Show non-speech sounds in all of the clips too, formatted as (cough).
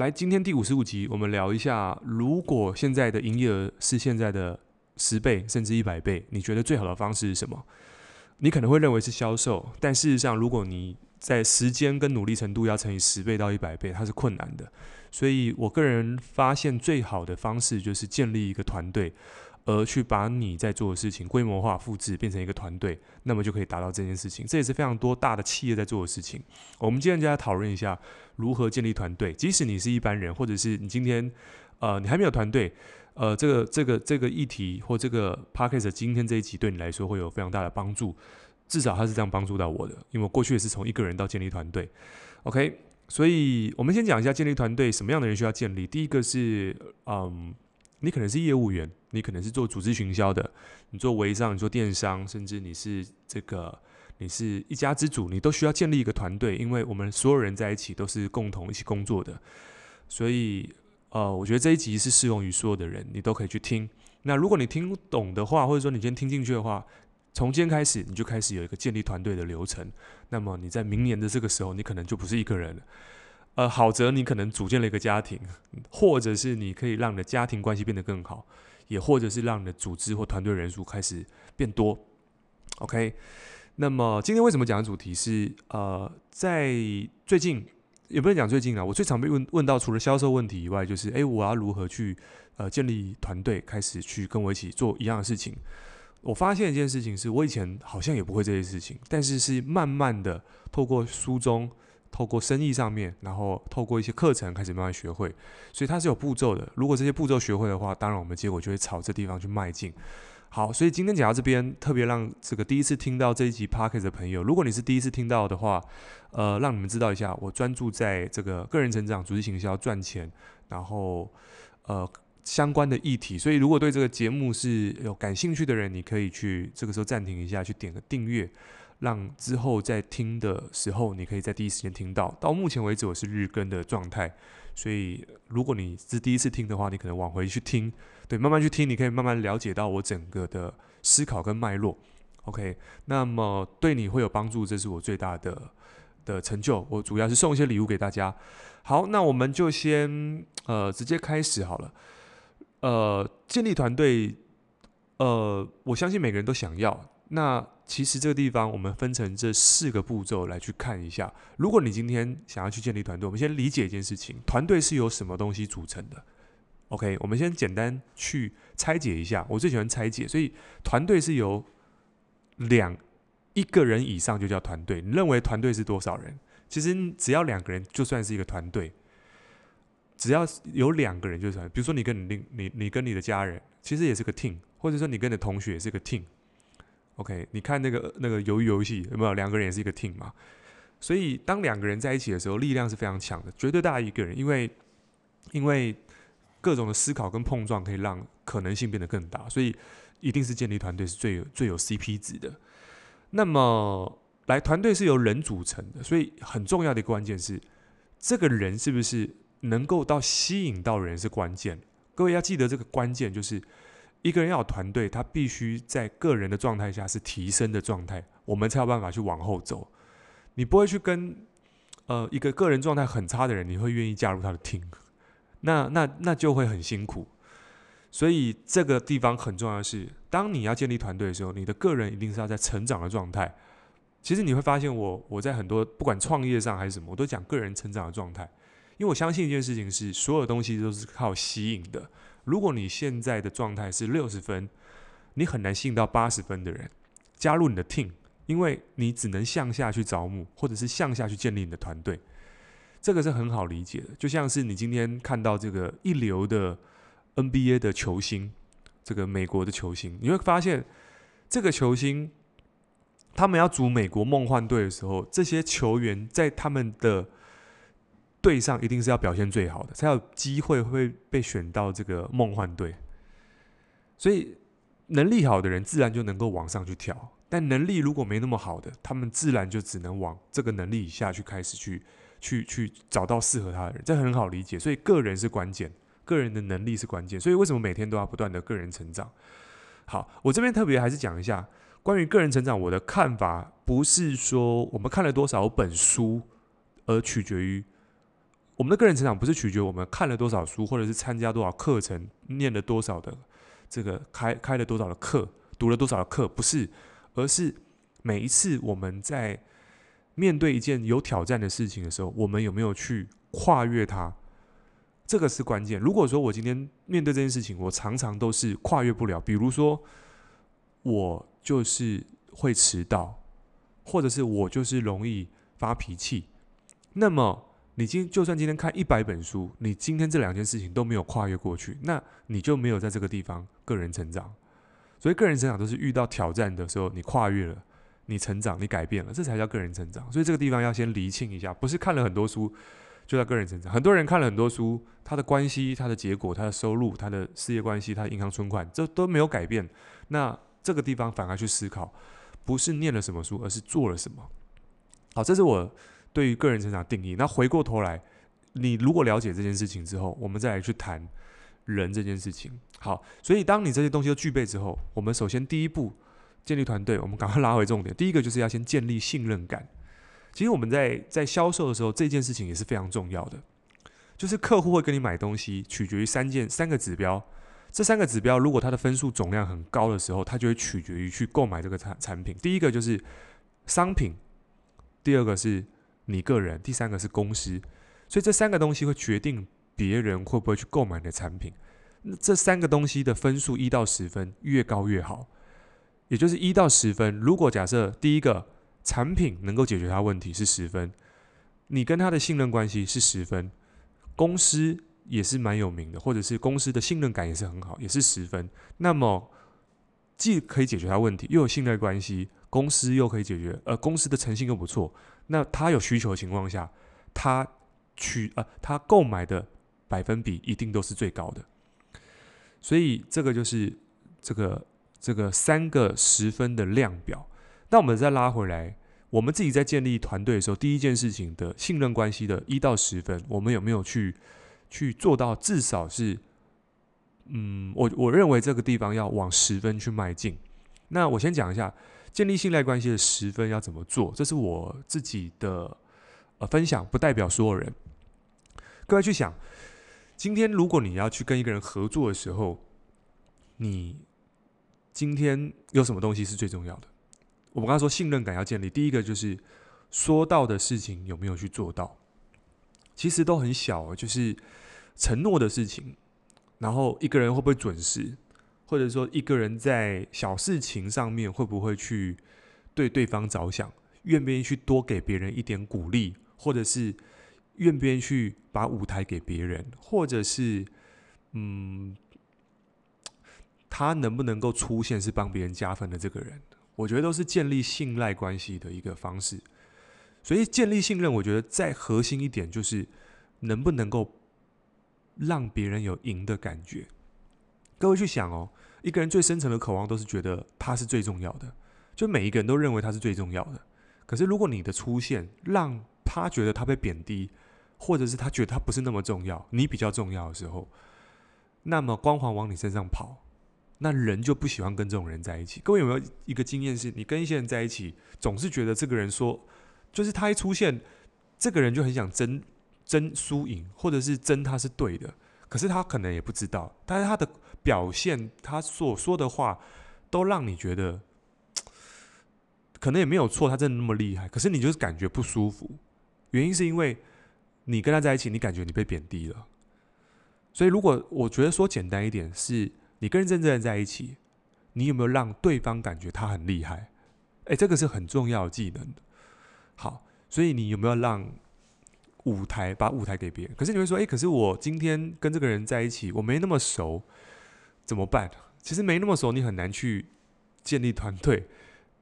来，今天第五十五集，我们聊一下，如果现在的营业额是现在的十倍甚至一百倍，你觉得最好的方式是什么？你可能会认为是销售，但事实上，如果你在时间跟努力程度要乘以十倍到一百倍，它是困难的。所以我个人发现，最好的方式就是建立一个团队。而去把你在做的事情规模化、复制，变成一个团队，那么就可以达到这件事情。这也是非常多大的企业在做的事情。我们今天就来讨论一下如何建立团队。即使你是一般人，或者是你今天呃你还没有团队，呃这个这个这个议题或这个 podcast 今天这一集对你来说会有非常大的帮助。至少他是这样帮助到我的，因为我过去也是从一个人到建立团队。OK，所以我们先讲一下建立团队，什么样的人需要建立？第一个是嗯。你可能是业务员，你可能是做组织行销的，你做微商，你做电商，甚至你是这个，你是一家之主，你都需要建立一个团队，因为我们所有人在一起都是共同一起工作的，所以呃，我觉得这一集是适用于所有的人，你都可以去听。那如果你听懂的话，或者说你今天听进去的话，从今天开始你就开始有一个建立团队的流程，那么你在明年的这个时候，你可能就不是一个人了。呃，好则你可能组建了一个家庭，或者是你可以让你的家庭关系变得更好，也或者是让你的组织或团队人数开始变多。OK，那么今天为什么讲的主题是呃，在最近也不能讲最近啊，我最常被问问到除了销售问题以外，就是诶，我要如何去呃建立团队，开始去跟我一起做一样的事情。我发现一件事情是，我以前好像也不会这些事情，但是是慢慢的透过书中。透过生意上面，然后透过一些课程开始慢慢学会，所以它是有步骤的。如果这些步骤学会的话，当然我们结果就会朝这地方去迈进。好，所以今天讲到这边，特别让这个第一次听到这一集 Podcast 的朋友，如果你是第一次听到的话，呃，让你们知道一下，我专注在这个个人成长、组织行销、赚钱，然后呃相关的议题。所以如果对这个节目是有感兴趣的人，你可以去这个时候暂停一下，去点个订阅。让之后在听的时候，你可以在第一时间听到。到目前为止，我是日更的状态，所以如果你是第一次听的话，你可能往回去听，对，慢慢去听，你可以慢慢了解到我整个的思考跟脉络。OK，那么对你会有帮助，这是我最大的的成就。我主要是送一些礼物给大家。好，那我们就先呃直接开始好了。呃，建立团队，呃，我相信每个人都想要。那其实这个地方，我们分成这四个步骤来去看一下。如果你今天想要去建立团队，我们先理解一件事情：团队是由什么东西组成的？OK，我们先简单去拆解一下。我最喜欢拆解，所以团队是由两一个人以上就叫团队。你认为团队是多少人？其实只要两个人就算是一个团队。只要有两个人就算，比如说你跟你另你你跟你的家人，其实也是个 team，或者说你跟你的同学也是个 team。OK，你看那个那个鱿鱼游戏有没有两个人也是一个 team 嘛？所以当两个人在一起的时候，力量是非常强的，绝对大于一个人，因为因为各种的思考跟碰撞可以让可能性变得更大，所以一定是建立团队是最有最有 CP 值的。那么来团队是由人组成的，所以很重要的一个关键是这个人是不是能够到吸引到人是关键。各位要记得这个关键就是。一个人要有团队，他必须在个人的状态下是提升的状态，我们才有办法去往后走。你不会去跟呃一个个人状态很差的人，你会愿意加入他的 team，那那那就会很辛苦。所以这个地方很重要的是，当你要建立团队的时候，你的个人一定是要在成长的状态。其实你会发现我，我在很多不管创业上还是什么，我都讲个人成长的状态，因为我相信一件事情是，所有东西都是靠吸引的。如果你现在的状态是六十分，你很难吸引到八十分的人加入你的 team，因为你只能向下去招募，或者是向下去建立你的团队。这个是很好理解的，就像是你今天看到这个一流的 NBA 的球星，这个美国的球星，你会发现这个球星他们要组美国梦幻队的时候，这些球员在他们的队上一定是要表现最好的，才有机会会被选到这个梦幻队。所以能力好的人自然就能够往上去跳，但能力如果没那么好的，他们自然就只能往这个能力以下去开始去去去找到适合他的人。这很好理解，所以个人是关键，个人的能力是关键。所以为什么每天都要不断的个人成长？好，我这边特别还是讲一下关于个人成长，我的看法不是说我们看了多少本书而取决于。我们的个人成长不是取决于我们看了多少书，或者是参加多少课程，念了多少的这个开开了多少的课，读了多少的课，不是，而是每一次我们在面对一件有挑战的事情的时候，我们有没有去跨越它？这个是关键。如果说我今天面对这件事情，我常常都是跨越不了，比如说我就是会迟到，或者是我就是容易发脾气，那么。你今就算今天看一百本书，你今天这两件事情都没有跨越过去，那你就没有在这个地方个人成长。所以个人成长都是遇到挑战的时候，你跨越了，你成长，你改变了，这才叫个人成长。所以这个地方要先厘清一下，不是看了很多书就叫个人成长。很多人看了很多书，他的关系、他的结果、他的收入、他的事业关系、他的银行存款，这都没有改变。那这个地方反而去思考，不是念了什么书，而是做了什么。好，这是我。对于个人成长定义，那回过头来，你如果了解这件事情之后，我们再来去谈人这件事情。好，所以当你这些东西都具备之后，我们首先第一步建立团队，我们赶快拉回重点。第一个就是要先建立信任感。其实我们在在销售的时候，这件事情也是非常重要的，就是客户会跟你买东西，取决于三件三个指标。这三个指标如果它的分数总量很高的时候，它就会取决于去购买这个产产品。第一个就是商品，第二个是。你个人，第三个是公司，所以这三个东西会决定别人会不会去购买你的产品。那这三个东西的分数一到十分，越高越好。也就是一到十分，如果假设第一个产品能够解决他问题是十分，你跟他的信任关系是十分，公司也是蛮有名的，或者是公司的信任感也是很好，也是十分。那么既可以解决他问题，又有信赖关系。公司又可以解决，呃，公司的诚信又不错，那他有需求的情况下，他去呃，他购买的百分比一定都是最高的。所以这个就是这个这个三个十分的量表。那我们再拉回来，我们自己在建立团队的时候，第一件事情的信任关系的一到十分，我们有没有去去做到？至少是，嗯，我我认为这个地方要往十分去迈进。那我先讲一下。建立信赖关系的十分要怎么做？这是我自己的呃分享，不代表所有人。各位去想，今天如果你要去跟一个人合作的时候，你今天有什么东西是最重要的？我们刚刚说信任感要建立，第一个就是说到的事情有没有去做到。其实都很小，就是承诺的事情，然后一个人会不会准时？或者说，一个人在小事情上面会不会去对对方着想，愿不愿意去多给别人一点鼓励，或者是愿不愿意去把舞台给别人，或者是嗯，他能不能够出现是帮别人加分的这个人，我觉得都是建立信赖关系的一个方式。所以建立信任，我觉得再核心一点就是能不能够让别人有赢的感觉。各位去想哦。一个人最深层的渴望都是觉得他是最重要的，就每一个人都认为他是最重要的。可是如果你的出现让他觉得他被贬低，或者是他觉得他不是那么重要，你比较重要的时候，那么光环往你身上跑，那人就不喜欢跟这种人在一起。各位有没有一个经验是，你跟一些人在一起，总是觉得这个人说，就是他一出现，这个人就很想争争输赢，或者是争他是对的，可是他可能也不知道，但是他的。表现他所说的话，都让你觉得可能也没有错，他真的那么厉害。可是你就是感觉不舒服，原因是因为你跟他在一起，你感觉你被贬低了。所以，如果我觉得说简单一点，是你跟真正人在一起，你有没有让对方感觉他很厉害？诶，这个是很重要的技能。好，所以你有没有让舞台把舞台给别人？可是你会说，诶，可是我今天跟这个人在一起，我没那么熟。怎么办？其实没那么熟，你很难去建立团队，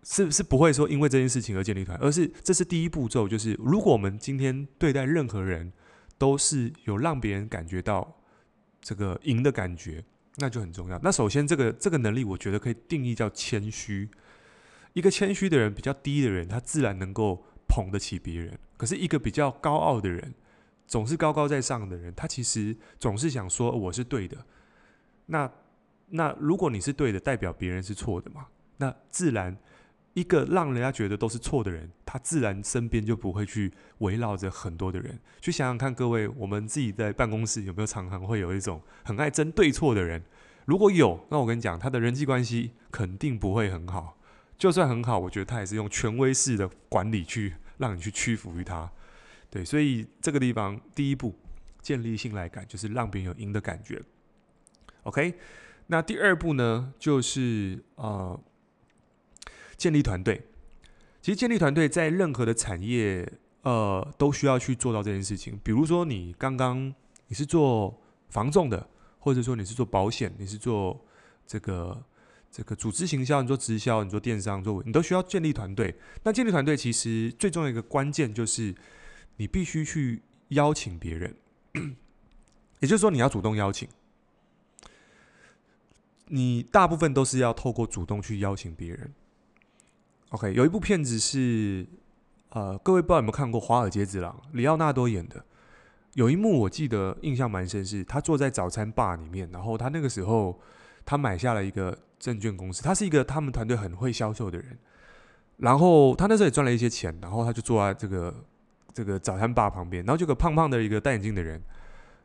是是不会说因为这件事情而建立团，而是这是第一步骤，就是如果我们今天对待任何人都是有让别人感觉到这个赢的感觉，那就很重要。那首先这个这个能力，我觉得可以定义叫谦虚。一个谦虚的人，比较低的人，他自然能够捧得起别人。可是一个比较高傲的人，总是高高在上的人，他其实总是想说我是对的。那那如果你是对的，代表别人是错的嘛？那自然一个让人家觉得都是错的人，他自然身边就不会去围绕着很多的人。去想想看，各位，我们自己在办公室有没有常常会有一种很爱争对错的人？如果有，那我跟你讲，他的人际关系肯定不会很好。就算很好，我觉得他也是用权威式的管理去让你去屈服于他。对，所以这个地方第一步建立信赖感，就是让别人有赢的感觉。OK，那第二步呢，就是呃。建立团队，其实建立团队在任何的产业，呃，都需要去做到这件事情。比如说，你刚刚你是做房仲的，或者说你是做保险，你是做这个这个组织行销，你做直销，你做电商，做你都需要建立团队。那建立团队其实最重要一个关键就是，你必须去邀请别人，(coughs) 也就是说，你要主动邀请。你大部分都是要透过主动去邀请别人。OK，有一部片子是，呃，各位不知道有没有看过《华尔街之狼》，里奥纳多演的。有一幕我记得印象蛮深，是他坐在早餐吧里面，然后他那个时候他买下了一个证券公司，他是一个他们团队很会销售的人。然后他那时候也赚了一些钱，然后他就坐在这个这个早餐吧旁边，然后这个胖胖的一个戴眼镜的人，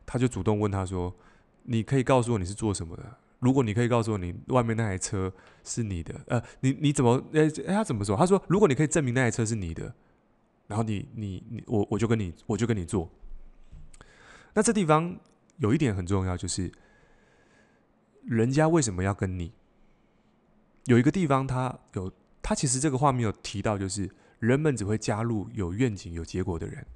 他就主动问他说：“你可以告诉我你是做什么的？”如果你可以告诉我你外面那台车是你的，呃，你你怎么，哎，他怎么说？他说，如果你可以证明那台车是你的，然后你你你我我就跟你我就跟你做。那这地方有一点很重要，就是人家为什么要跟你？有一个地方他有，他其实这个话没有提到，就是人们只会加入有愿景、有结果的人，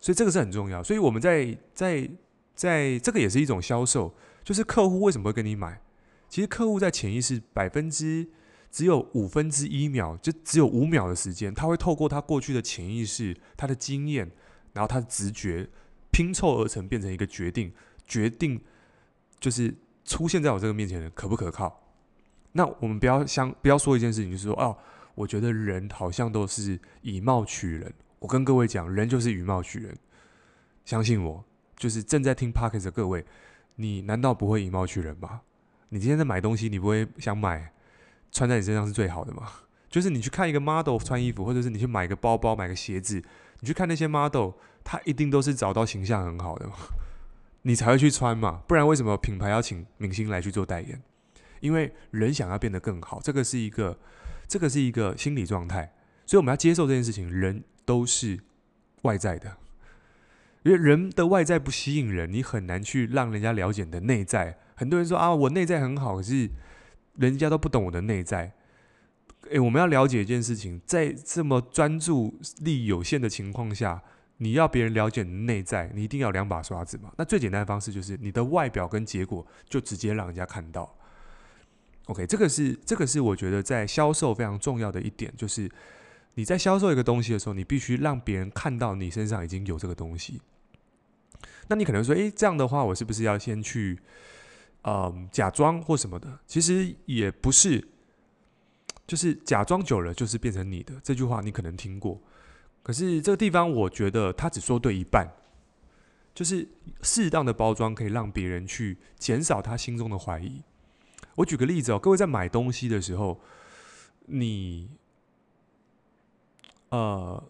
所以这个是很重要。所以我们在在在这个也是一种销售。就是客户为什么会跟你买？其实客户在潜意识百分之只有五分之一秒，就只有五秒的时间，他会透过他过去的潜意识、他的经验，然后他的直觉拼凑而成，变成一个决定。决定就是出现在我这个面前的可不可靠？那我们不要相，不要说一件事情，就是说哦，我觉得人好像都是以貌取人。我跟各位讲，人就是以貌取人。相信我，就是正在听 Podcast 的各位。你难道不会以貌取人吗？你今天在买东西，你不会想买穿在你身上是最好的吗？就是你去看一个 model 穿衣服，或者是你去买个包包、买个鞋子，你去看那些 model，他一定都是找到形象很好的嘛，你才会去穿嘛。不然为什么品牌要请明星来去做代言？因为人想要变得更好，这个是一个，这个是一个心理状态，所以我们要接受这件事情。人都是外在的。因为人的外在不吸引人，你很难去让人家了解你的内在。很多人说啊，我内在很好，可是人家都不懂我的内在。诶，我们要了解一件事情，在这么专注力有限的情况下，你要别人了解你的内在，你一定要两把刷子嘛。那最简单的方式就是你的外表跟结果就直接让人家看到。OK，这个是这个是我觉得在销售非常重要的一点，就是你在销售一个东西的时候，你必须让别人看到你身上已经有这个东西。那你可能说，诶，这样的话，我是不是要先去，嗯，假装或什么的？其实也不是，就是假装久了，就是变成你的。这句话你可能听过，可是这个地方，我觉得他只说对一半，就是适当的包装可以让别人去减少他心中的怀疑。我举个例子哦，各位在买东西的时候，你，呃。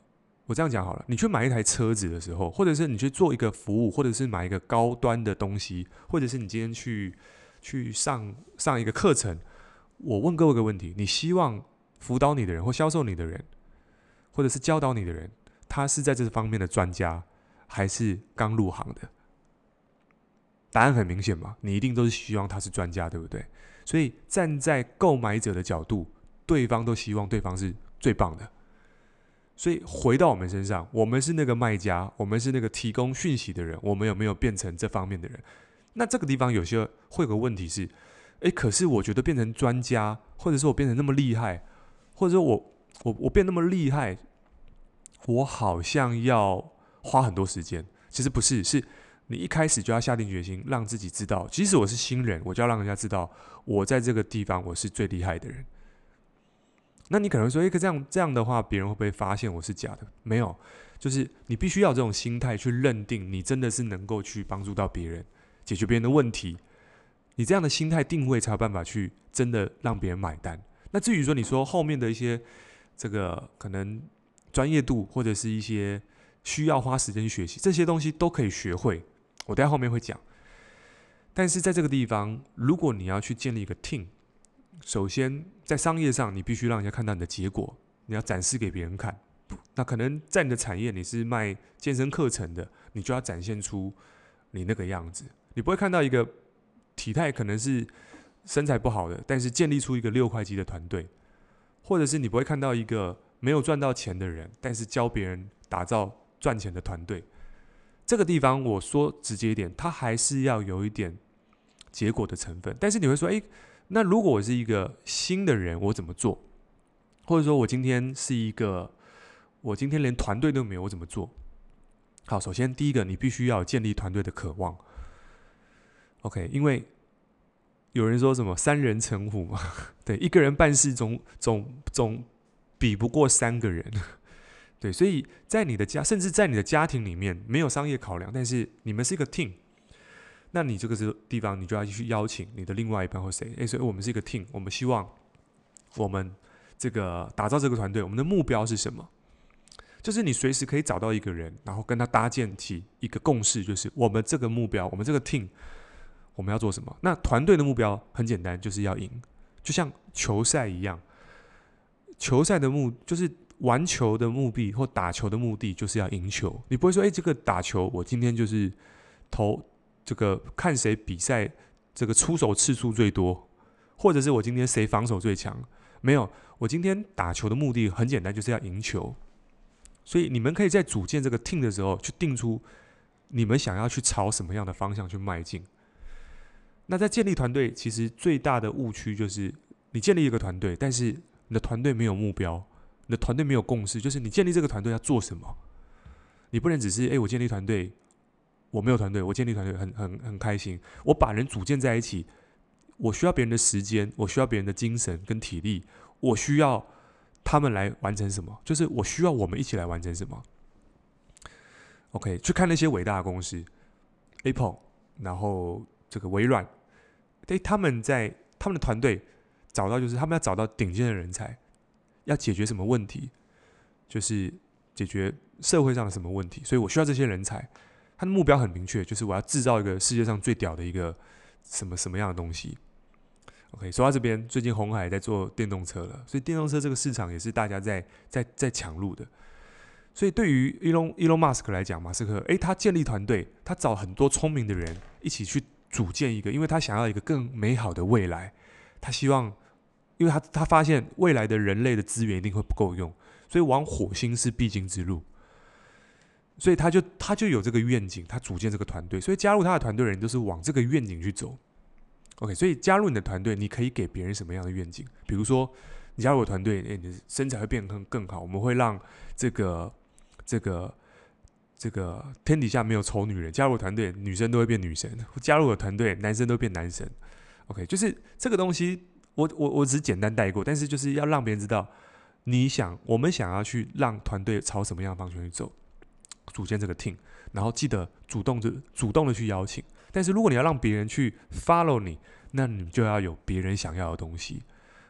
我这样讲好了，你去买一台车子的时候，或者是你去做一个服务，或者是买一个高端的东西，或者是你今天去去上上一个课程，我问各位一个问题：你希望辅导你的人或销售你的人，或者是教导你的人，他是在这方面的专家，还是刚入行的？答案很明显嘛，你一定都是希望他是专家，对不对？所以站在购买者的角度，对方都希望对方是最棒的。所以回到我们身上，我们是那个卖家，我们是那个提供讯息的人，我们有没有变成这方面的人？那这个地方有些会有个问题是，诶，可是我觉得变成专家，或者说我变成那么厉害，或者说我我我变那么厉害，我好像要花很多时间。其实不是，是你一开始就要下定决心，让自己知道，即使我是新人，我就要让人家知道，我在这个地方我是最厉害的人。那你可能说，诶，可这样这样的话，别人会不会发现我是假的？没有，就是你必须要这种心态去认定，你真的是能够去帮助到别人，解决别人的问题。你这样的心态定位才有办法去真的让别人买单。那至于说你说后面的一些这个可能专业度或者是一些需要花时间去学习这些东西都可以学会，我待后面会讲。但是在这个地方，如果你要去建立一个 team，首先在商业上你必须让人家看到你的结果，你要展示给别人看。那可能在你的产业你是卖健身课程的，你就要展现出你那个样子。你不会看到一个体态可能是身材不好的，但是建立出一个六块肌的团队，或者是你不会看到一个没有赚到钱的人，但是教别人打造赚钱的团队。这个地方我说直接一点，它还是要有一点结果的成分。但是你会说，诶，那如果我是一个新的人，我怎么做？或者说我今天是一个，我今天连团队都没有，我怎么做？好，首先第一个，你必须要建立团队的渴望。OK，因为有人说什么“三人成虎”嘛，(laughs) 对，一个人办事总总总比不过三个人，(laughs) 对，所以在你的家，甚至在你的家庭里面，没有商业考量，但是你们是一个 team，那你这个是地方，你就要去邀请你的另外一半或谁，诶，所以我们是一个 team，我们希望我们这个打造这个团队，我们的目标是什么？就是你随时可以找到一个人，然后跟他搭建起一个共识，就是我们这个目标，我们这个 team。我们要做什么？那团队的目标很简单，就是要赢，就像球赛一样。球赛的目就是玩球的目的或打球的目的就是要赢球。你不会说，哎，这个打球我今天就是投这个看谁比赛这个出手次数最多，或者是我今天谁防守最强？没有，我今天打球的目的很简单，就是要赢球。所以你们可以在组建这个 team 的时候，去定出你们想要去朝什么样的方向去迈进。那在建立团队，其实最大的误区就是你建立一个团队，但是你的团队没有目标，你的团队没有共识，就是你建立这个团队要做什么？你不能只是诶，我建立团队，我没有团队，我建立团队很很很开心，我把人组建在一起，我需要别人的时间，我需要别人的精神跟体力，我需要他们来完成什么？就是我需要我们一起来完成什么？OK，去看那些伟大的公司，Apple，然后。这个微软，对，他们在他们的团队找到，就是他们要找到顶尖的人才，要解决什么问题，就是解决社会上的什么问题，所以我需要这些人才。他的目标很明确，就是我要制造一个世界上最屌的一个什么什么样的东西。OK，说到这边，最近红海在做电动车了，所以电动车这个市场也是大家在在在抢入的。所以对于 Elon Elon Musk 来讲，马斯克，诶，他建立团队，他找很多聪明的人一起去。组建一个，因为他想要一个更美好的未来，他希望，因为他他发现未来的人类的资源一定会不够用，所以往火星是必经之路，所以他就他就有这个愿景，他组建这个团队，所以加入他的团队的人都是往这个愿景去走。OK，所以加入你的团队，你可以给别人什么样的愿景？比如说，你加入我团队，诶，你的身材会变得更更好，我们会让这个这个。这个天底下没有丑女人，加入我团队，女生都会变女神；加入我团队，男生都变男神。OK，就是这个东西，我我我只是简单带过，但是就是要让别人知道，你想我们想要去让团队朝什么样的方向去走，组建这个 team，然后记得主动的主动的去邀请。但是如果你要让别人去 follow 你，那你就要有别人想要的东西。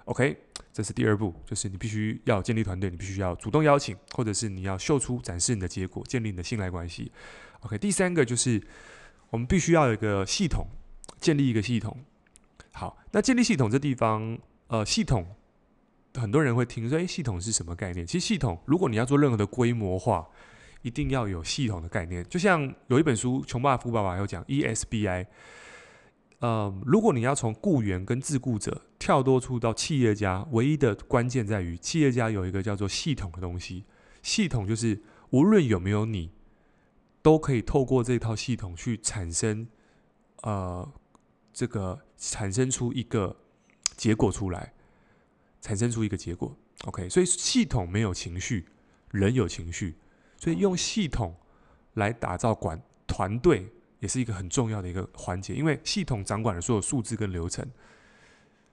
OK，这是第二步，就是你必须要建立团队，你必须要主动邀请，或者是你要秀出展示你的结果，建立你的信赖关系。OK，第三个就是我们必须要有一个系统，建立一个系统。好，那建立系统这地方，呃，系统很多人会听说，诶，系统是什么概念？其实系统，如果你要做任何的规模化，一定要有系统的概念。就像有一本书《穷爸爸富爸爸》有讲 ESBI。呃，如果你要从雇员跟自雇者跳脱出到企业家，唯一的关键在于企业家有一个叫做系统的东西。系统就是无论有没有你，都可以透过这套系统去产生，呃，这个产生出一个结果出来，产生出一个结果。OK，所以系统没有情绪，人有情绪，所以用系统来打造管团队。也是一个很重要的一个环节，因为系统掌管了所有数字跟流程，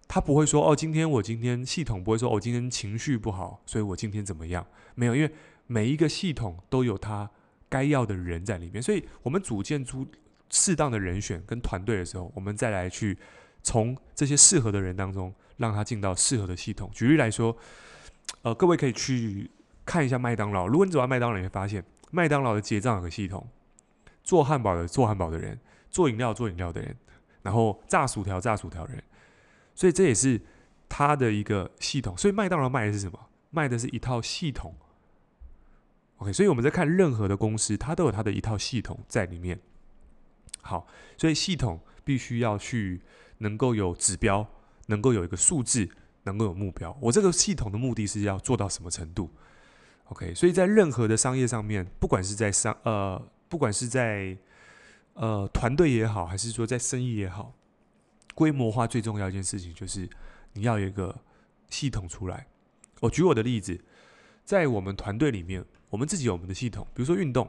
他不会说哦，今天我今天系统不会说哦，今天情绪不好，所以我今天怎么样？没有，因为每一个系统都有他该要的人在里面，所以我们组建出适当的人选跟团队的时候，我们再来去从这些适合的人当中让他进到适合的系统。举例来说，呃，各位可以去看一下麦当劳。如果你走到麦当劳，你会发现麦当劳的结账有个系统，做汉堡的做汉堡的人，做饮料做饮料的人，然后炸薯条炸薯条的人。所以这也是他的一个系统。所以麦当劳卖的是什么？卖的是一套系统。OK，所以我们在看任何的公司，它都有它的一套系统在里面。好，所以系统必须要去能够有指标，能够有一个数字，能够有目标。我这个系统的目的是要做到什么程度？OK，所以在任何的商业上面，不管是在商呃，不管是在呃团队也好，还是说在生意也好，规模化最重要一件事情就是你要有一个系统出来。我举我的例子，在我们团队里面，我们自己有我们的系统，比如说运动。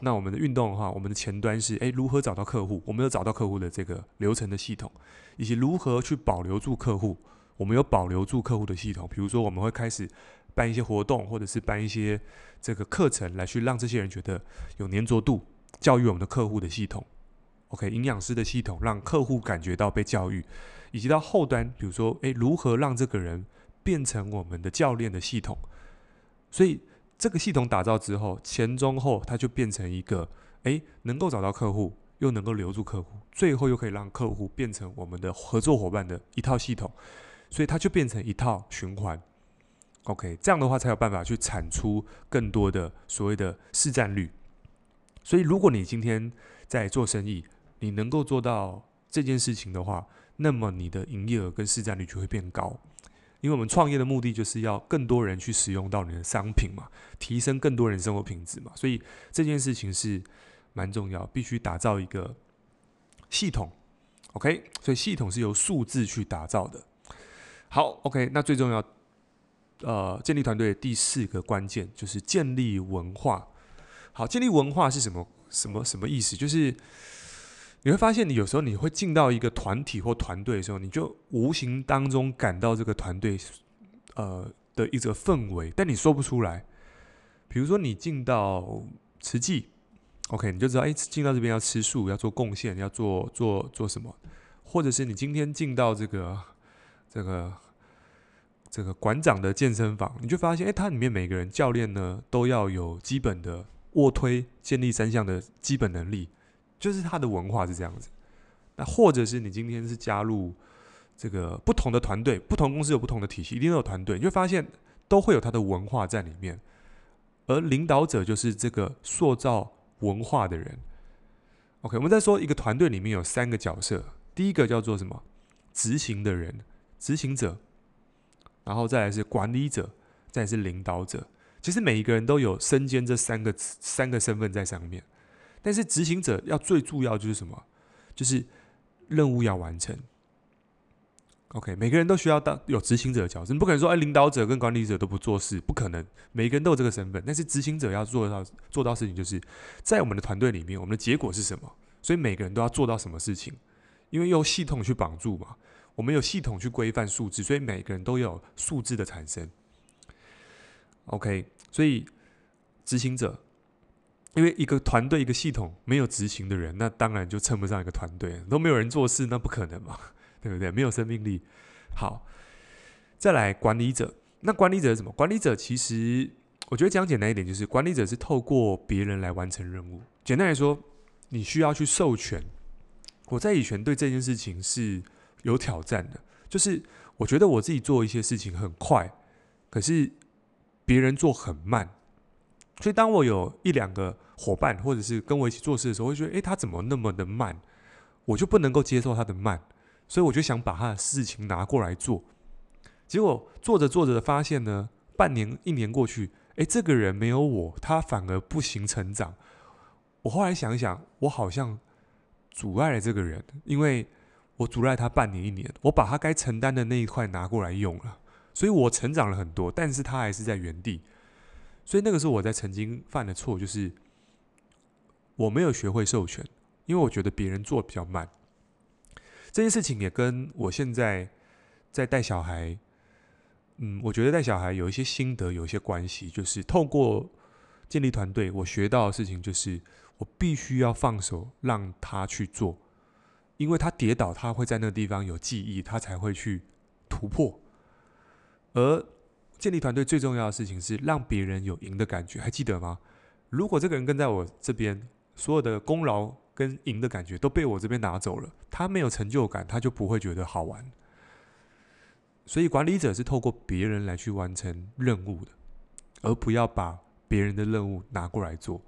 那我们的运动的话，我们的前端是诶，如何找到客户？我们有找到客户的这个流程的系统，以及如何去保留住客户？我们有保留住客户的系统。比如说，我们会开始办一些活动，或者是办一些这个课程，来去让这些人觉得有黏着度，教育我们的客户的系统。OK，营养师的系统，让客户感觉到被教育，以及到后端，比如说诶，如何让这个人变成我们的教练的系统？所以。这个系统打造之后，前中后，它就变成一个，诶，能够找到客户，又能够留住客户，最后又可以让客户变成我们的合作伙伴的一套系统，所以它就变成一套循环。OK，这样的话才有办法去产出更多的所谓的市占率。所以，如果你今天在做生意，你能够做到这件事情的话，那么你的营业额跟市占率就会变高。因为我们创业的目的就是要更多人去使用到你的商品嘛，提升更多人生活品质嘛，所以这件事情是蛮重要，必须打造一个系统，OK？所以系统是由数字去打造的。好，OK？那最重要，呃，建立团队的第四个关键就是建立文化。好，建立文化是什么？什么什么意思？就是。你会发现，你有时候你会进到一个团体或团队的时候，你就无形当中感到这个团队，呃的一个氛围，但你说不出来。比如说，你进到慈济，OK，你就知道，哎，进到这边要吃素，要做贡献，要做做做什么？或者是你今天进到这个这个这个馆长的健身房，你就发现，哎，它里面每个人教练呢都要有基本的卧推、健力三项的基本能力。就是他的文化是这样子，那或者是你今天是加入这个不同的团队，不同公司有不同的体系，一定都有团队，你就发现都会有他的文化在里面，而领导者就是这个塑造文化的人。OK，我们再说一个团队里面有三个角色，第一个叫做什么？执行的人，执行者，然后再来是管理者，再是领导者。其实每一个人都有身兼这三个三个身份在上面。但是执行者要最重要就是什么？就是任务要完成。OK，每个人都需要当有执行者的角色，你不可能说哎，领导者跟管理者都不做事，不可能。每个人都有这个身份，但是执行者要做到做到事情，就是在我们的团队里面，我们的结果是什么？所以每个人都要做到什么事情？因为用系统去绑住嘛，我们有系统去规范数字，所以每个人都有数字的产生。OK，所以执行者。因为一个团队、一个系统没有执行的人，那当然就称不上一个团队。都没有人做事，那不可能嘛，(laughs) 对不对？没有生命力。好，再来管理者。那管理者是什么？管理者其实我觉得讲简单一点，就是管理者是透过别人来完成任务。简单来说，你需要去授权。我在以前对这件事情是有挑战的，就是我觉得我自己做一些事情很快，可是别人做很慢。所以，当我有一两个伙伴，或者是跟我一起做事的时候，会觉得，诶，他怎么那么的慢？我就不能够接受他的慢，所以我就想把他的事情拿过来做。结果做着做着的发现呢，半年、一年过去，诶，这个人没有我，他反而不行成长。我后来想一想，我好像阻碍了这个人，因为我阻碍他半年、一年，我把他该承担的那一块拿过来用了，所以我成长了很多，但是他还是在原地。所以那个时候我在曾经犯的错，就是我没有学会授权，因为我觉得别人做比较慢。这件事情也跟我现在在带小孩，嗯，我觉得带小孩有一些心得，有一些关系。就是透过建立团队，我学到的事情就是，我必须要放手让他去做，因为他跌倒，他会在那个地方有记忆，他才会去突破。而建立团队最重要的事情是让别人有赢的感觉，还记得吗？如果这个人跟在我这边，所有的功劳跟赢的感觉都被我这边拿走了，他没有成就感，他就不会觉得好玩。所以管理者是透过别人来去完成任务的，而不要把别人的任务拿过来做。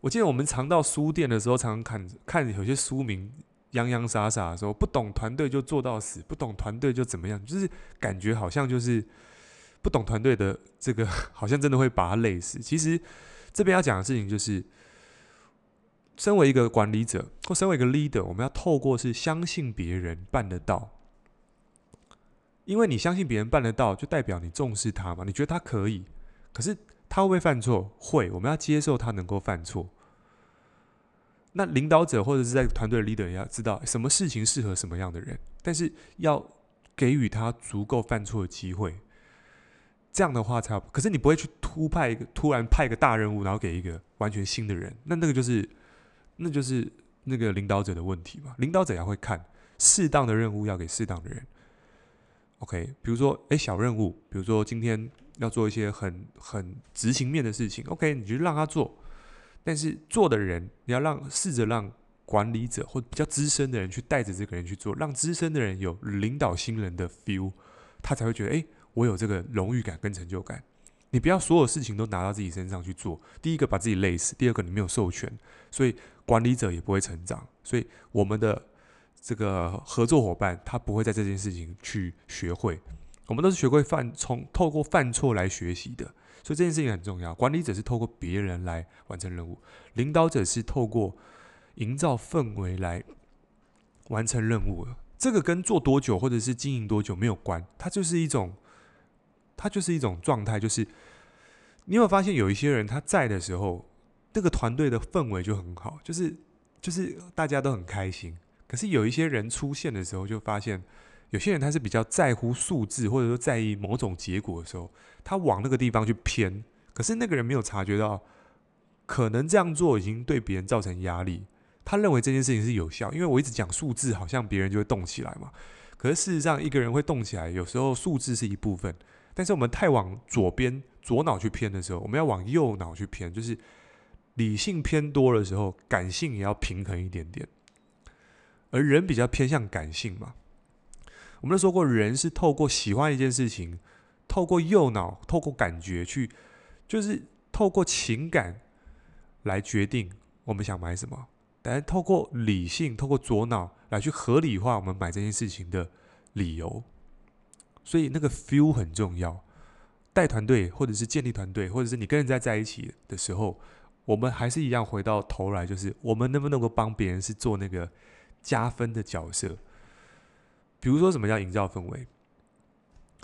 我记得我们常到书店的时候，常常看看有些书名洋洋洒洒的时候，不懂团队就做到死，不懂团队就怎么样，就是感觉好像就是不懂团队的这个，(laughs) 好像真的会把他累死。其实这边要讲的事情就是，身为一个管理者或身为一个 leader，我们要透过是相信别人办得到，因为你相信别人办得到，就代表你重视他嘛，你觉得他可以，可是。他会不会犯错？会，我们要接受他能够犯错。那领导者或者是在团队的 leader 也要知道什么事情适合什么样的人，但是要给予他足够犯错的机会。这样的话才好。可是你不会去突派一个突然派一个大任务，然后给一个完全新的人，那那个就是那就是那个领导者的问题嘛。领导者也会看适当的任务要给适当的人。OK，比如说，诶，小任务，比如说今天。要做一些很很执行面的事情，OK，你就让他做。但是做的人，你要让试着让管理者或比较资深的人去带着这个人去做，让资深的人有领导新人的 feel，他才会觉得，诶，我有这个荣誉感跟成就感。你不要所有事情都拿到自己身上去做，第一个把自己累死，第二个你没有授权，所以管理者也不会成长。所以我们的这个合作伙伴，他不会在这件事情去学会。我们都是学会犯，从透过犯错来学习的，所以这件事情很重要。管理者是透过别人来完成任务，领导者是透过营造氛围来完成任务的。这个跟做多久或者是经营多久没有关，它就是一种，它就是一种状态。就是你有没有发现，有一些人他在的时候，这个团队的氛围就很好，就是就是大家都很开心。可是有一些人出现的时候，就发现。有些人他是比较在乎数字，或者说在意某种结果的时候，他往那个地方去偏。可是那个人没有察觉到，可能这样做已经对别人造成压力。他认为这件事情是有效，因为我一直讲数字，好像别人就会动起来嘛。可是事实上，一个人会动起来，有时候数字是一部分，但是我们太往左边左脑去偏的时候，我们要往右脑去偏，就是理性偏多的时候，感性也要平衡一点点。而人比较偏向感性嘛。我们都说过，人是透过喜欢一件事情，透过右脑，透过感觉去，就是透过情感来决定我们想买什么。但透过理性，透过左脑来去合理化我们买这件事情的理由。所以那个 feel 很重要。带团队，或者是建立团队，或者是你跟人家在一起的时候，我们还是一样回到头来，就是我们能不能够帮别人是做那个加分的角色。比如说，什么叫营造氛围？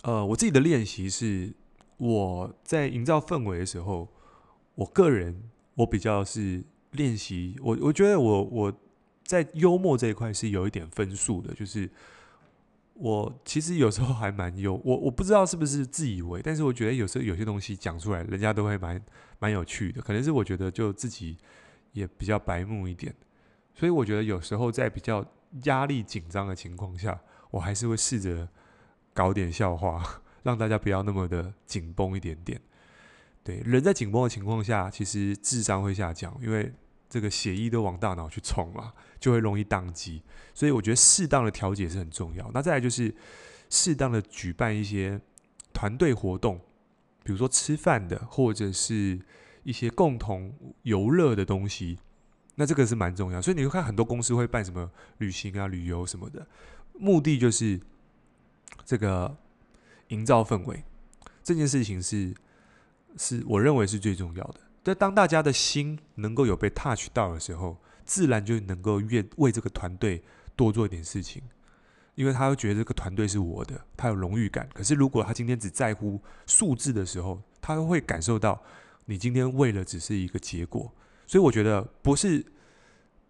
呃，我自己的练习是，我在营造氛围的时候，我个人我比较是练习，我我觉得我我在幽默这一块是有一点分数的，就是我其实有时候还蛮幽，我我不知道是不是自以为，但是我觉得有时候有些东西讲出来，人家都会蛮蛮有趣的，可能是我觉得就自己也比较白目一点，所以我觉得有时候在比较压力紧张的情况下。我还是会试着搞点笑话，(laughs) 让大家不要那么的紧绷一点点。对，人在紧绷的情况下，其实智商会下降，因为这个血液都往大脑去冲嘛，就会容易宕机。所以我觉得适当的调节是很重要。那再来就是适当的举办一些团队活动，比如说吃饭的，或者是一些共同游乐的东西。那这个是蛮重要。所以你会看很多公司会办什么旅行啊、旅游什么的。目的就是这个营造氛围，这件事情是是我认为是最重要的。但当大家的心能够有被 touch 到的时候，自然就能够愿为这个团队多做一点事情，因为他会觉得这个团队是我的，他有荣誉感。可是如果他今天只在乎数字的时候，他会感受到你今天为了只是一个结果。所以我觉得不是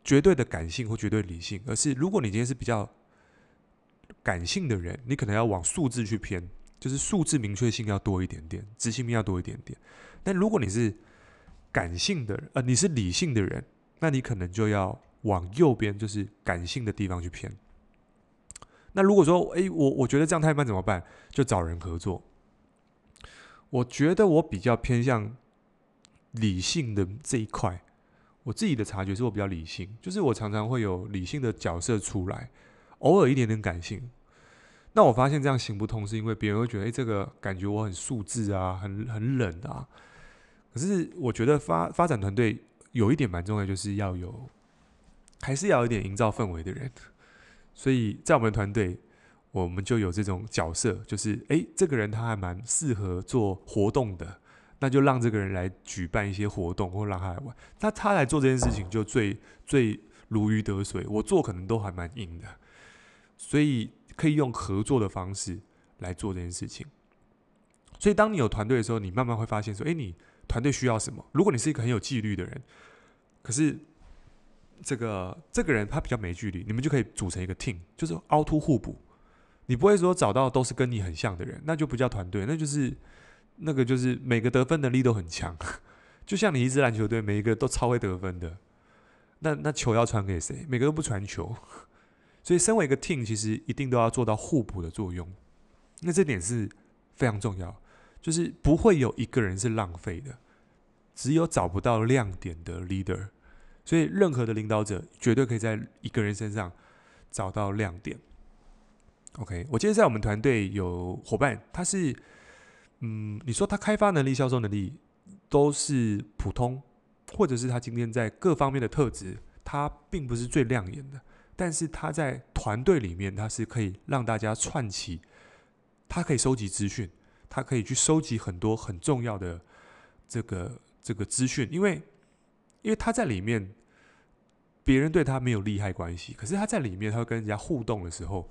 绝对的感性或绝对理性，而是如果你今天是比较。感性的人，你可能要往数字去偏，就是数字明确性要多一点点，执行力要多一点点。但如果你是感性的人，呃，你是理性的人，那你可能就要往右边，就是感性的地方去偏。那如果说，诶，我我觉得这样太慢怎么办？就找人合作。我觉得我比较偏向理性的这一块。我自己的察觉是我比较理性，就是我常常会有理性的角色出来，偶尔一点点感性。那我发现这样行不通，是因为别人会觉得，诶，这个感觉我很素质啊，很很冷啊。可是我觉得发发展团队有一点蛮重要，就是要有，还是要有一点营造氛围的人。所以在我们团队，我们就有这种角色，就是诶，这个人他还蛮适合做活动的，那就让这个人来举办一些活动，或让他来玩。那他来做这件事情就最最如鱼得水，我做可能都还蛮硬的，所以可以用合作的方式来做这件事情。所以当你有团队的时候，你慢慢会发现说，诶，你团队需要什么？如果你是一个很有纪律的人，可是。这个这个人他比较没距离，你们就可以组成一个 team，就是凹凸互补。你不会说找到都是跟你很像的人，那就不叫团队，那就是那个就是每个得分能力都很强。(laughs) 就像你一支篮球队，每一个都超会得分的，那那球要传给谁？每个都不传球。所以身为一个 team，其实一定都要做到互补的作用。那这点是非常重要，就是不会有一个人是浪费的，只有找不到亮点的 leader。所以，任何的领导者绝对可以在一个人身上找到亮点。OK，我记得在我们团队有伙伴，他是，嗯，你说他开发能力、销售能力都是普通，或者是他今天在各方面的特质，他并不是最亮眼的，但是他在团队里面，他是可以让大家串起，他可以收集资讯，他可以去收集很多很重要的这个这个资讯，因为。因为他在里面，别人对他没有利害关系，可是他在里面，他会跟人家互动的时候，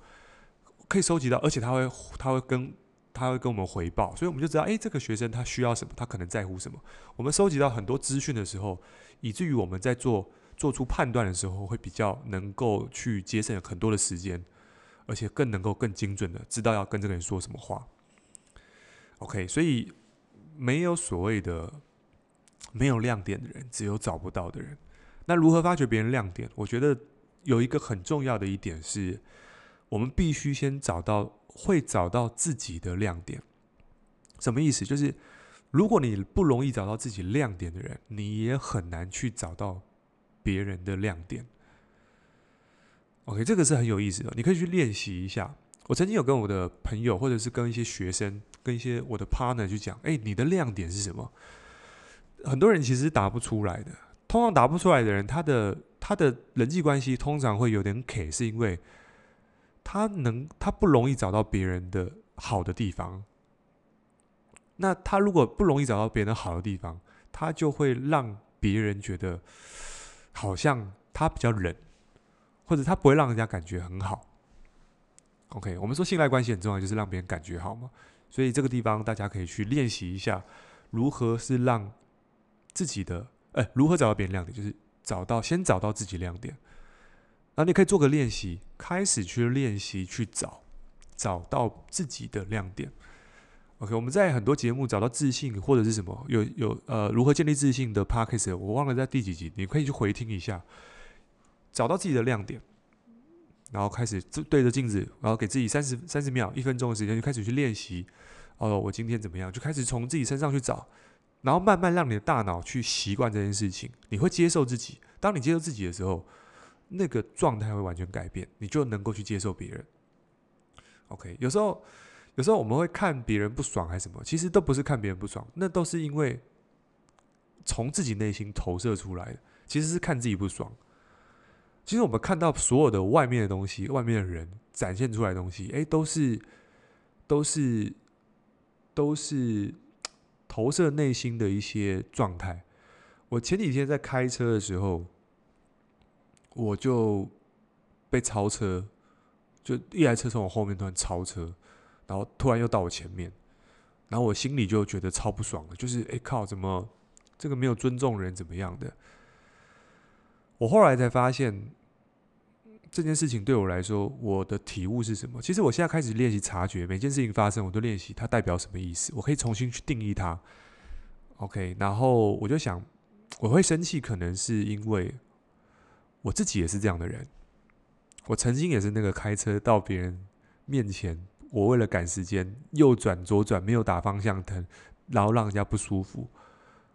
可以收集到，而且他会他会跟他会跟我们回报，所以我们就知道，哎，这个学生他需要什么，他可能在乎什么。我们收集到很多资讯的时候，以至于我们在做做出判断的时候，会比较能够去节省很多的时间，而且更能够更精准的知道要跟这个人说什么话。OK，所以没有所谓的。没有亮点的人，只有找不到的人。那如何发掘别人亮点？我觉得有一个很重要的一点是，我们必须先找到会找到自己的亮点。什么意思？就是如果你不容易找到自己亮点的人，你也很难去找到别人的亮点。OK，这个是很有意思的，你可以去练习一下。我曾经有跟我的朋友，或者是跟一些学生，跟一些我的 partner 去讲：哎，你的亮点是什么？很多人其实答不出来的。通常答不出来的人，他的他的人际关系通常会有点 K，是因为他能他不容易找到别人的好的地方。那他如果不容易找到别人的好的地方，他就会让别人觉得好像他比较冷，或者他不会让人家感觉很好。OK，我们说信赖关系很重要，就是让别人感觉好嘛。所以这个地方大家可以去练习一下，如何是让。自己的哎、欸，如何找到别人亮点？就是找到先找到自己亮点，然后你可以做个练习，开始去练习去找，找到自己的亮点。OK，我们在很多节目找到自信或者是什么，有有呃如何建立自信的 Podcast，我忘了在第几集，你可以去回听一下，找到自己的亮点，然后开始对着镜子，然后给自己三十三十秒、一分钟的时间，就开始去练习。哦，我今天怎么样？就开始从自己身上去找。然后慢慢让你的大脑去习惯这件事情，你会接受自己。当你接受自己的时候，那个状态会完全改变，你就能够去接受别人。OK，有时候，有时候我们会看别人不爽还是什么，其实都不是看别人不爽，那都是因为从自己内心投射出来的，其实是看自己不爽。其实我们看到所有的外面的东西，外面的人展现出来的东西，哎，都是，都是，都是。投射内心的一些状态。我前几天在开车的时候，我就被超车，就一台车从我后面突然超车，然后突然又到我前面，然后我心里就觉得超不爽的，就是哎靠，怎么这个没有尊重人，怎么样的？我后来才发现。这件事情对我来说，我的体悟是什么？其实我现在开始练习察觉，每件事情发生，我都练习它代表什么意思。我可以重新去定义它。OK，然后我就想，我会生气，可能是因为我自己也是这样的人。我曾经也是那个开车到别人面前，我为了赶时间，右转左转没有打方向灯，然后让人家不舒服。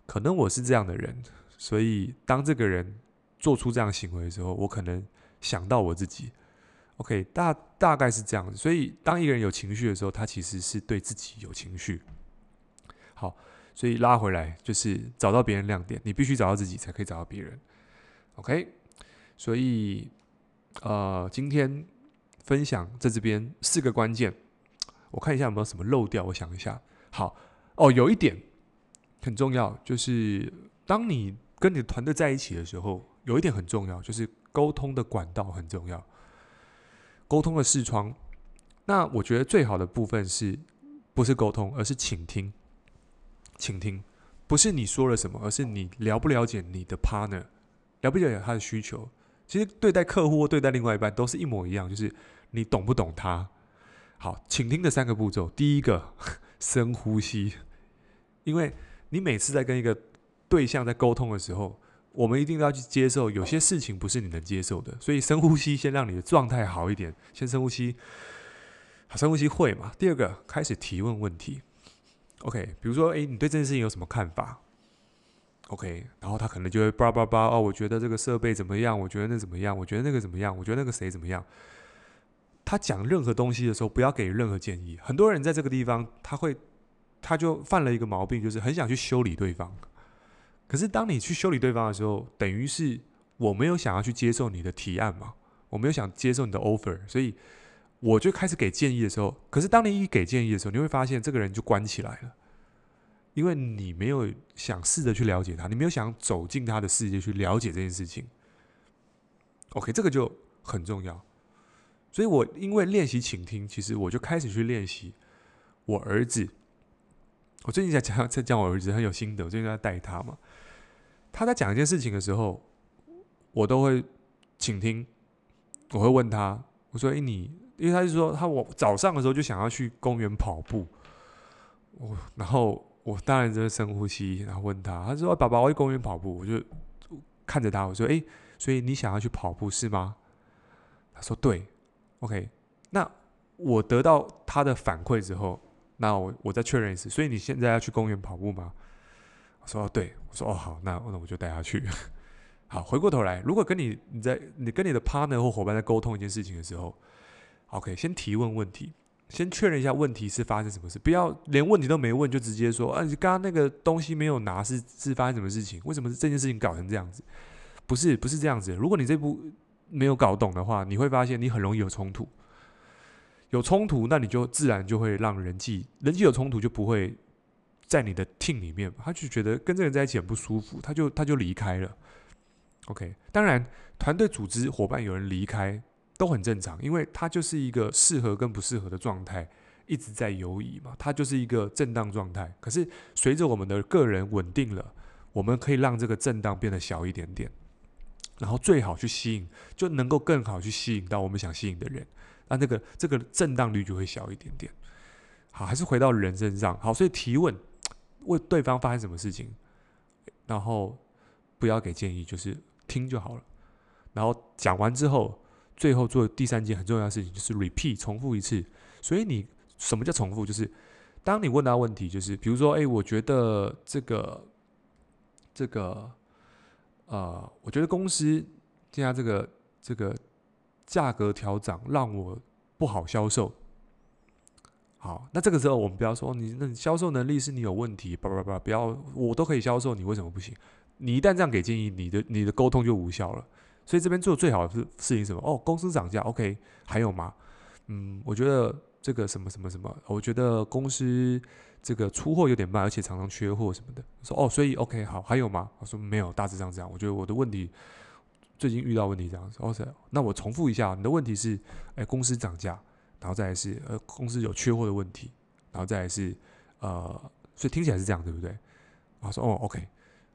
可能我是这样的人，所以当这个人做出这样行为的时候，我可能想到我自己。OK，大大概是这样子。所以当一个人有情绪的时候，他其实是对自己有情绪。好，所以拉回来就是找到别人亮点，你必须找到自己，才可以找到别人。OK，所以呃，今天分享在这边四个关键，我看一下有没有什么漏掉，我想一下。好，哦，有一点。很重要，就是当你跟你的团队在一起的时候，有一点很重要，就是沟通的管道很重要，沟通的视窗。那我觉得最好的部分是不是沟通，而是倾听。倾听不是你说了什么，而是你了不了解你的 partner，了不了解他的需求。其实对待客户或对待另外一半都是一模一样，就是你懂不懂他。好，请听的三个步骤，第一个 (laughs) 深呼吸，因为。你每次在跟一个对象在沟通的时候，我们一定要去接受有些事情不是你能接受的，所以深呼吸，先让你的状态好一点。先深呼吸，深呼吸会嘛？第二个，开始提问问题。OK，比如说，诶，你对这件事情有什么看法？OK，然后他可能就会叭叭叭哦，我觉得这个设备怎么样？我觉得那怎么样？我觉得那个怎么样？我觉得那个谁怎么样？他讲任何东西的时候，不要给任何建议。很多人在这个地方，他会。他就犯了一个毛病，就是很想去修理对方。可是当你去修理对方的时候，等于是我没有想要去接受你的提案嘛，我没有想接受你的 offer，所以我就开始给建议的时候，可是当你一给建议的时候，你会发现这个人就关起来了，因为你没有想试着去了解他，你没有想走进他的世界去了解这件事情。OK，这个就很重要。所以我因为练习倾听，其实我就开始去练习我儿子。我最近在讲，在讲我儿子很有心得。我最近在带他嘛，他在讲一件事情的时候，我都会倾听。我会问他，我说：“诶，你？”因为他就说他我早上的时候就想要去公园跑步。我然后我当然就深呼吸，然后问他，他说：“爸爸，我去公园跑步。”我就看着他，我说：“诶，所以你想要去跑步是吗？”他说：“对。”OK，那我得到他的反馈之后。那我我再确认一次，所以你现在要去公园跑步吗？我说哦，对，我说哦好，那那我就带他去。(laughs) 好，回过头来，如果跟你你在你跟你的 partner 或伙伴在沟通一件事情的时候，OK，先提问问题，先确认一下问题是发生什么事，不要连问题都没问就直接说啊，你刚刚那个东西没有拿是是发生什么事情？为什么是这件事情搞成这样子？不是不是这样子，如果你这步没有搞懂的话，你会发现你很容易有冲突。有冲突，那你就自然就会让人际人际有冲突，就不会在你的 team 里面，他就觉得跟这个人在一起很不舒服，他就他就离开了。OK，当然团队组织伙伴有人离开都很正常，因为他就是一个适合跟不适合的状态一直在游移嘛，他就是一个震荡状态。可是随着我们的个人稳定了，我们可以让这个震荡变得小一点点，然后最好去吸引，就能够更好去吸引到我们想吸引的人。那这个这个震荡率就会小一点点。好，还是回到人身上。好，所以提问，问对方发生什么事情，然后不要给建议，就是听就好了。然后讲完之后，最后做第三件很重要的事情，就是 repeat 重复一次。所以你什么叫重复？就是当你问到问题，就是比如说，哎，我觉得这个这个呃，我觉得公司现在这个这个。价格调涨让我不好销售。好，那这个时候我们不要说你那你销售能力是你有问题，叭叭叭，不要我都可以销售，你为什么不行？你一旦这样给建议，你的你的沟通就无效了。所以这边做最好的事事情是什么？哦，公司涨价，OK，还有吗？嗯，我觉得这个什么什么什么，我觉得公司这个出货有点慢，而且常常缺货什么的。说哦，所以 OK，好，还有吗？我说没有，大致上这样。我觉得我的问题。最近遇到问题这样子，OK，那我重复一下，你的问题是，哎，公司涨价，然后再来是，呃，公司有缺货的问题，然后再来是，呃，所以听起来是这样，对不对？他说，哦，OK，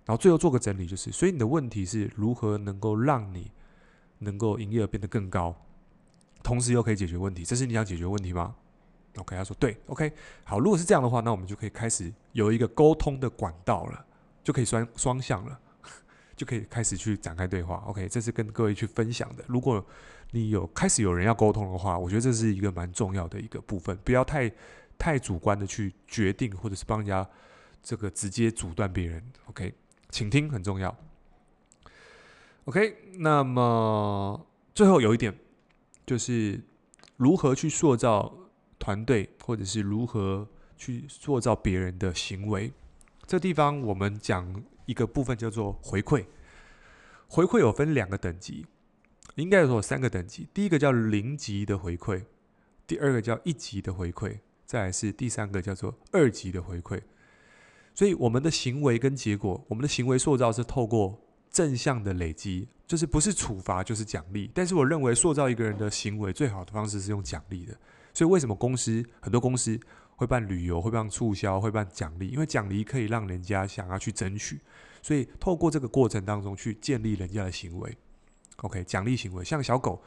然后最后做个整理，就是，所以你的问题是如何能够让你能够营业额变得更高，同时又可以解决问题，这是你想解决问题吗？OK，他说对，OK，好，如果是这样的话，那我们就可以开始有一个沟通的管道了，就可以双双向了。(laughs) 就可以开始去展开对话。OK，这是跟各位去分享的。如果你有开始有人要沟通的话，我觉得这是一个蛮重要的一个部分，不要太太主观的去决定，或者是帮人家这个直接阻断别人。OK，请听很重要。OK，那么最后有一点就是如何去塑造团队，或者是如何去塑造别人的行为。这地方我们讲一个部分叫做回馈。回馈有分两个等级，应该有三个等级。第一个叫零级的回馈，第二个叫一级的回馈，再来是第三个叫做二级的回馈。所以我们的行为跟结果，我们的行为塑造是透过。正向的累积就是不是处罚就是奖励，但是我认为塑造一个人的行为最好的方式是用奖励的。所以为什么公司很多公司会办旅游、会办促销、会办奖励？因为奖励可以让人家想要去争取，所以透过这个过程当中去建立人家的行为。OK，奖励行为像小狗，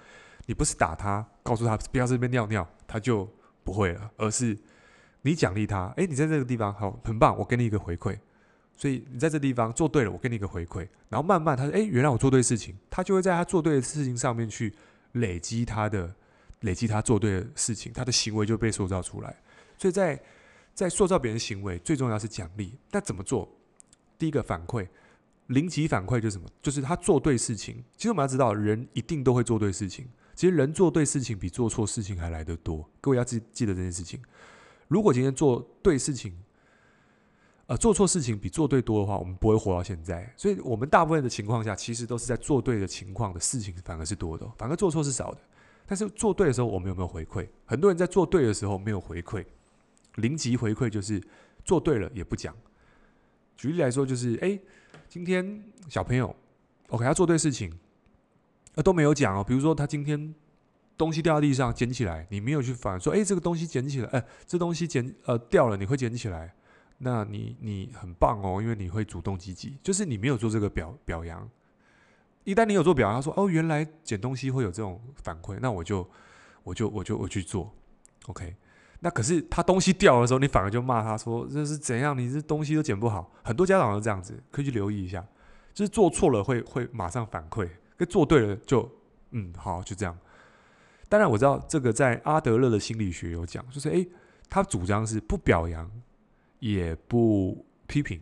你不是打它，告诉它不要在这边尿尿，它就不会了，而是你奖励它，诶，你在这个地方好，很棒，我给你一个回馈。所以你在这地方做对了，我给你一个回馈，然后慢慢他说：“哎，原来我做对事情。”他就会在他做对的事情上面去累积他的累积他做对的事情，他的行为就被塑造出来。所以在在塑造别人行为，最重要是奖励。那怎么做？第一个反馈，零级反馈就是什么？就是他做对事情。其实我们要知道，人一定都会做对事情。其实人做对事情比做错事情还来得多。各位要记记得这件事情。如果今天做对事情，呃，做错事情比做对多的话，我们不会活到现在。所以，我们大部分的情况下，其实都是在做对的情况的事情反而是多的，反而做错是少的。但是做对的时候，我们有没有回馈？很多人在做对的时候没有回馈，零级回馈就是做对了也不讲。举例来说，就是诶，今天小朋友，OK，他做对事情，呃，都没有讲哦。比如说他今天东西掉到地上捡起来，你没有去反说，诶，这个东西捡起来，哎，这东西捡呃掉了，你会捡起来。那你你很棒哦，因为你会主动积极，就是你没有做这个表表扬。一旦你有做表扬，他说哦，原来捡东西会有这种反馈，那我就我就我就我去做，OK。那可是他东西掉的时候，你反而就骂他说这是怎样？你这东西都捡不好。很多家长都这样子，可以去留意一下，就是做错了会会马上反馈，跟做对了就嗯好就这样。当然我知道这个在阿德勒的心理学有讲，就是诶，他主张是不表扬。也不批评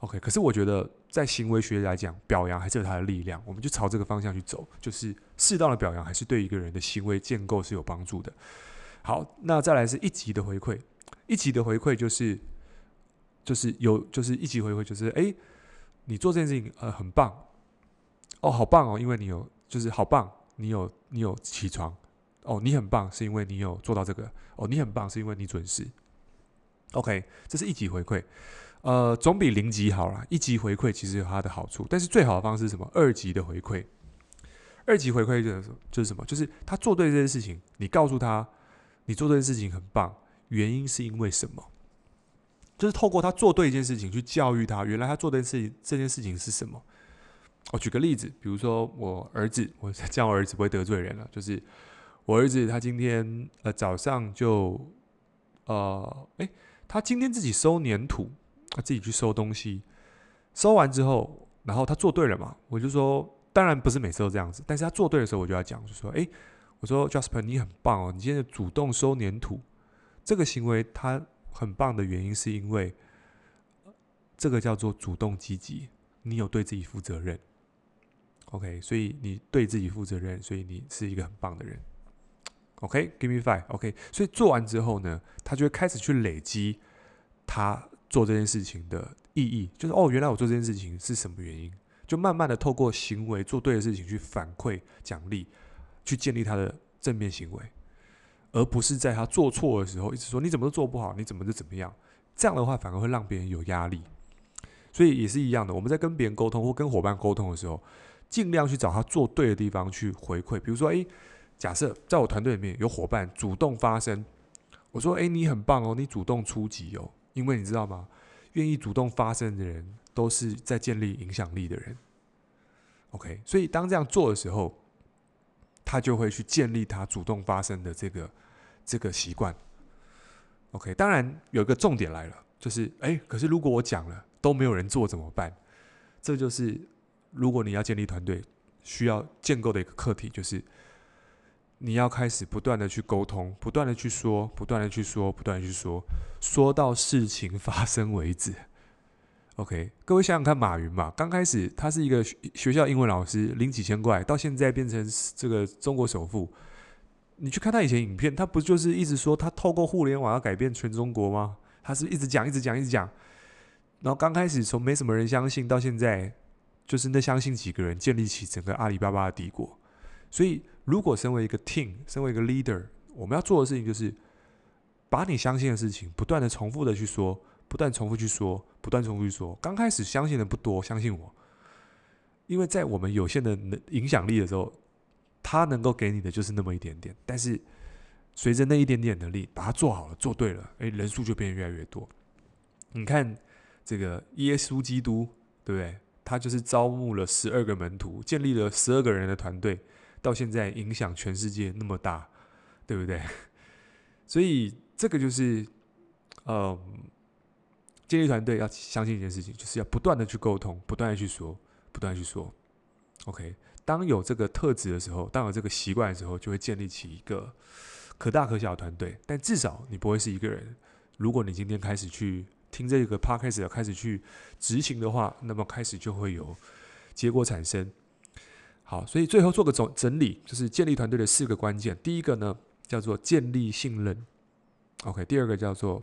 ，OK。可是我觉得，在行为学来讲，表扬还是有它的力量。我们就朝这个方向去走，就是适当的表扬还是对一个人的行为建构是有帮助的。好，那再来是一级的回馈。一级的回馈就是，就是有，就是一级回馈就是，哎，你做这件事情呃很棒，哦，好棒哦，因为你有，就是好棒，你有你有起床，哦，你很棒是因为你有做到这个，哦，你很棒是因为你准时。OK，这是一级回馈，呃，总比零级好啦。一级回馈其实有它的好处，但是最好的方式是什么？二级的回馈。二级回馈就是就是什么？就是他做对这件事情，你告诉他，你做这件事情很棒，原因是因为什么？就是透过他做对一件事情去教育他，原来他做对事情这件事情是什么？我举个例子，比如说我儿子，我这样我儿子不会得罪人了，就是我儿子他今天呃早上就呃诶。他今天自己收粘土，他自己去收东西，收完之后，然后他做对了嘛？我就说，当然不是每次都这样子，但是他做对的时候，我就要讲，就说，诶，我说 Jasper，你很棒哦，你今天主动收粘土，这个行为他很棒的原因是因为，这个叫做主动积极，你有对自己负责任，OK，所以你对自己负责任，所以你是一个很棒的人。OK，give me five。OK，所以做完之后呢，他就会开始去累积他做这件事情的意义，就是哦，原来我做这件事情是什么原因？就慢慢的透过行为做对的事情去反馈奖励，去建立他的正面行为，而不是在他做错的时候一直说你怎么都做不好，你怎么就怎么样？这样的话反而会让别人有压力。所以也是一样的，我们在跟别人沟通或跟伙伴沟通的时候，尽量去找他做对的地方去回馈，比如说，诶。假设在我团队里面有伙伴主动发声，我说：“诶，你很棒哦，你主动出击哦。”因为你知道吗？愿意主动发声的人都是在建立影响力的人。OK，所以当这样做的时候，他就会去建立他主动发声的这个这个习惯。OK，当然有一个重点来了，就是诶，可是如果我讲了都没有人做怎么办？这就是如果你要建立团队，需要建构的一个课题就是，你要开始不断的去沟通，不断的去说，不断的去说，不断的去说，说到事情发生为止。OK，各位想想看，马云嘛，刚开始他是一个学校英文老师，领几千块，到现在变成这个中国首富。你去看他以前影片，他不就是一直说他透过互联网要改变全中国吗？他是一直讲，一直讲，一直讲。然后刚开始从没什么人相信，到现在就是那相信几个人建立起整个阿里巴巴的帝国。所以，如果身为一个 team，身为一个 leader，我们要做的事情就是把你相信的事情不断的重复的去说，不断重复去说，不断重复去说。刚开始相信的不多，相信我，因为在我们有限的能影响力的时候。他能够给你的就是那么一点点，但是随着那一点点能力，把它做好了、做对了，诶，人数就变得越来越多。你看这个耶稣基督，对不对？他就是招募了十二个门徒，建立了十二个人的团队，到现在影响全世界那么大，对不对？(laughs) 所以这个就是，嗯，建立团队要相信一件事情，就是要不断的去沟通，不断的去说，不断去说，OK。当有这个特质的时候，当有这个习惯的时候，就会建立起一个可大可小的团队。但至少你不会是一个人。如果你今天开始去听这个 podcast，开始去执行的话，那么开始就会有结果产生。好，所以最后做个总整理，就是建立团队的四个关键。第一个呢，叫做建立信任。OK，第二个叫做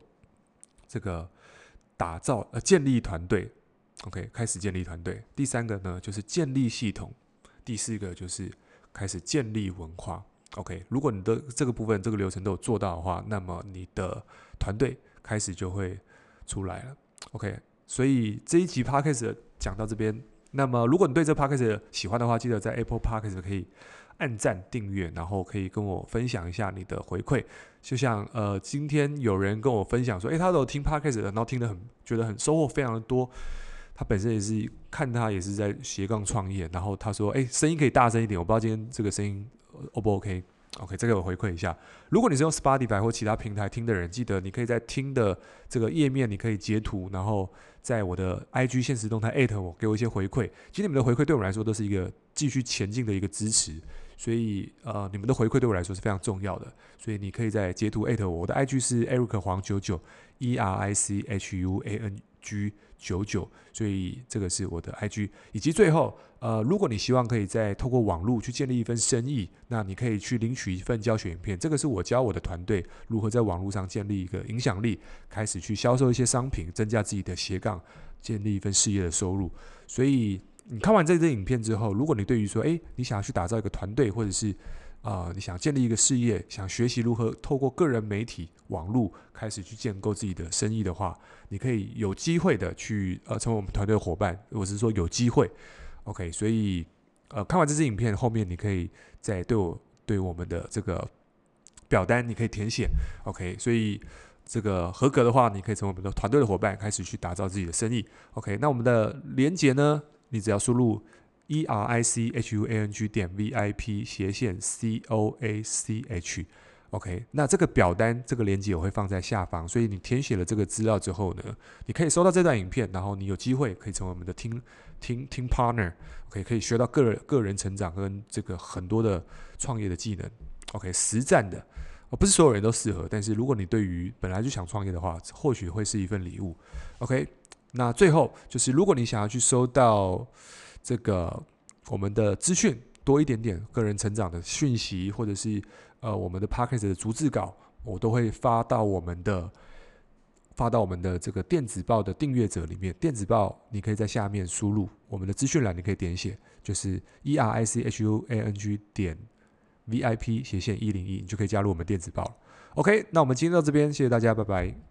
这个打造呃建立团队。OK，开始建立团队。第三个呢，就是建立系统。第四个就是开始建立文化，OK。如果你的这个部分、这个流程都有做到的话，那么你的团队开始就会出来了，OK。所以这一集 Podcast 讲到这边，那么如果你对这 Podcast 喜欢的话，记得在 Apple Podcast 可以按赞订阅，然后可以跟我分享一下你的回馈。就像呃，今天有人跟我分享说，诶，他都有听 Podcast，然后听得很觉得很收获非常的多。他本身也是看他也是在斜杠创业，然后他说：“哎，声音可以大声一点，我不知道今天这个声音 O 不、OK? OK, 这个我回馈一下。如果你是用 Spotify 或其他平台听的人，记得你可以在听的这个页面，你可以截图，然后在我的 IG 限时动态艾特我，给我一些回馈。其实你们的回馈对我来说都是一个继续前进的一个支持，所以呃，你们的回馈对我来说是非常重要的。所以你可以在截图艾特我，我的 IG 是 Eric 黄九九 E R I C H U A N G。九九，所以这个是我的 IG，以及最后，呃，如果你希望可以再透过网络去建立一份生意，那你可以去领取一份教学影片。这个是我教我的团队如何在网络上建立一个影响力，开始去销售一些商品，增加自己的斜杠，建立一份事业的收入。所以你看完这支影片之后，如果你对于说，诶，你想要去打造一个团队，或者是、呃，你想建立一个事业，想学习如何透过个人媒体、网络开始去建构自己的生意的话，你可以有机会的去呃成为我们团队的伙伴。我是说有机会，OK。所以呃看完这支影片后面，你可以再对我对我们的这个表单你可以填写，OK。所以这个合格的话，你可以成为我们的团队的伙伴，开始去打造自己的生意，OK。那我们的连接呢，你只要输入。E r i c h u a n g 点 v i p 斜线 c o a c h，OK，那这个表单这个链接我会放在下方，所以你填写了这个资料之后呢，你可以收到这段影片，然后你有机会可以成为我们的听听听 partner，OK，可以学到个人个人成长跟这个很多的创业的技能，OK，实战的，哦，不是所有人都适合，但是如果你对于本来就想创业的话，或许会是一份礼物，OK，那最后就是如果你想要去收到。这个我们的资讯多一点点，个人成长的讯息，或者是呃我们的 Podcast 的逐字稿，我都会发到我们的发到我们的这个电子报的订阅者里面。电子报你可以在下面输入我们的资讯栏，你可以点写，就是 e r i c h u a n g 点 v i p 斜线一零一，你就可以加入我们电子报了。OK，那我们今天到这边，谢谢大家，拜拜。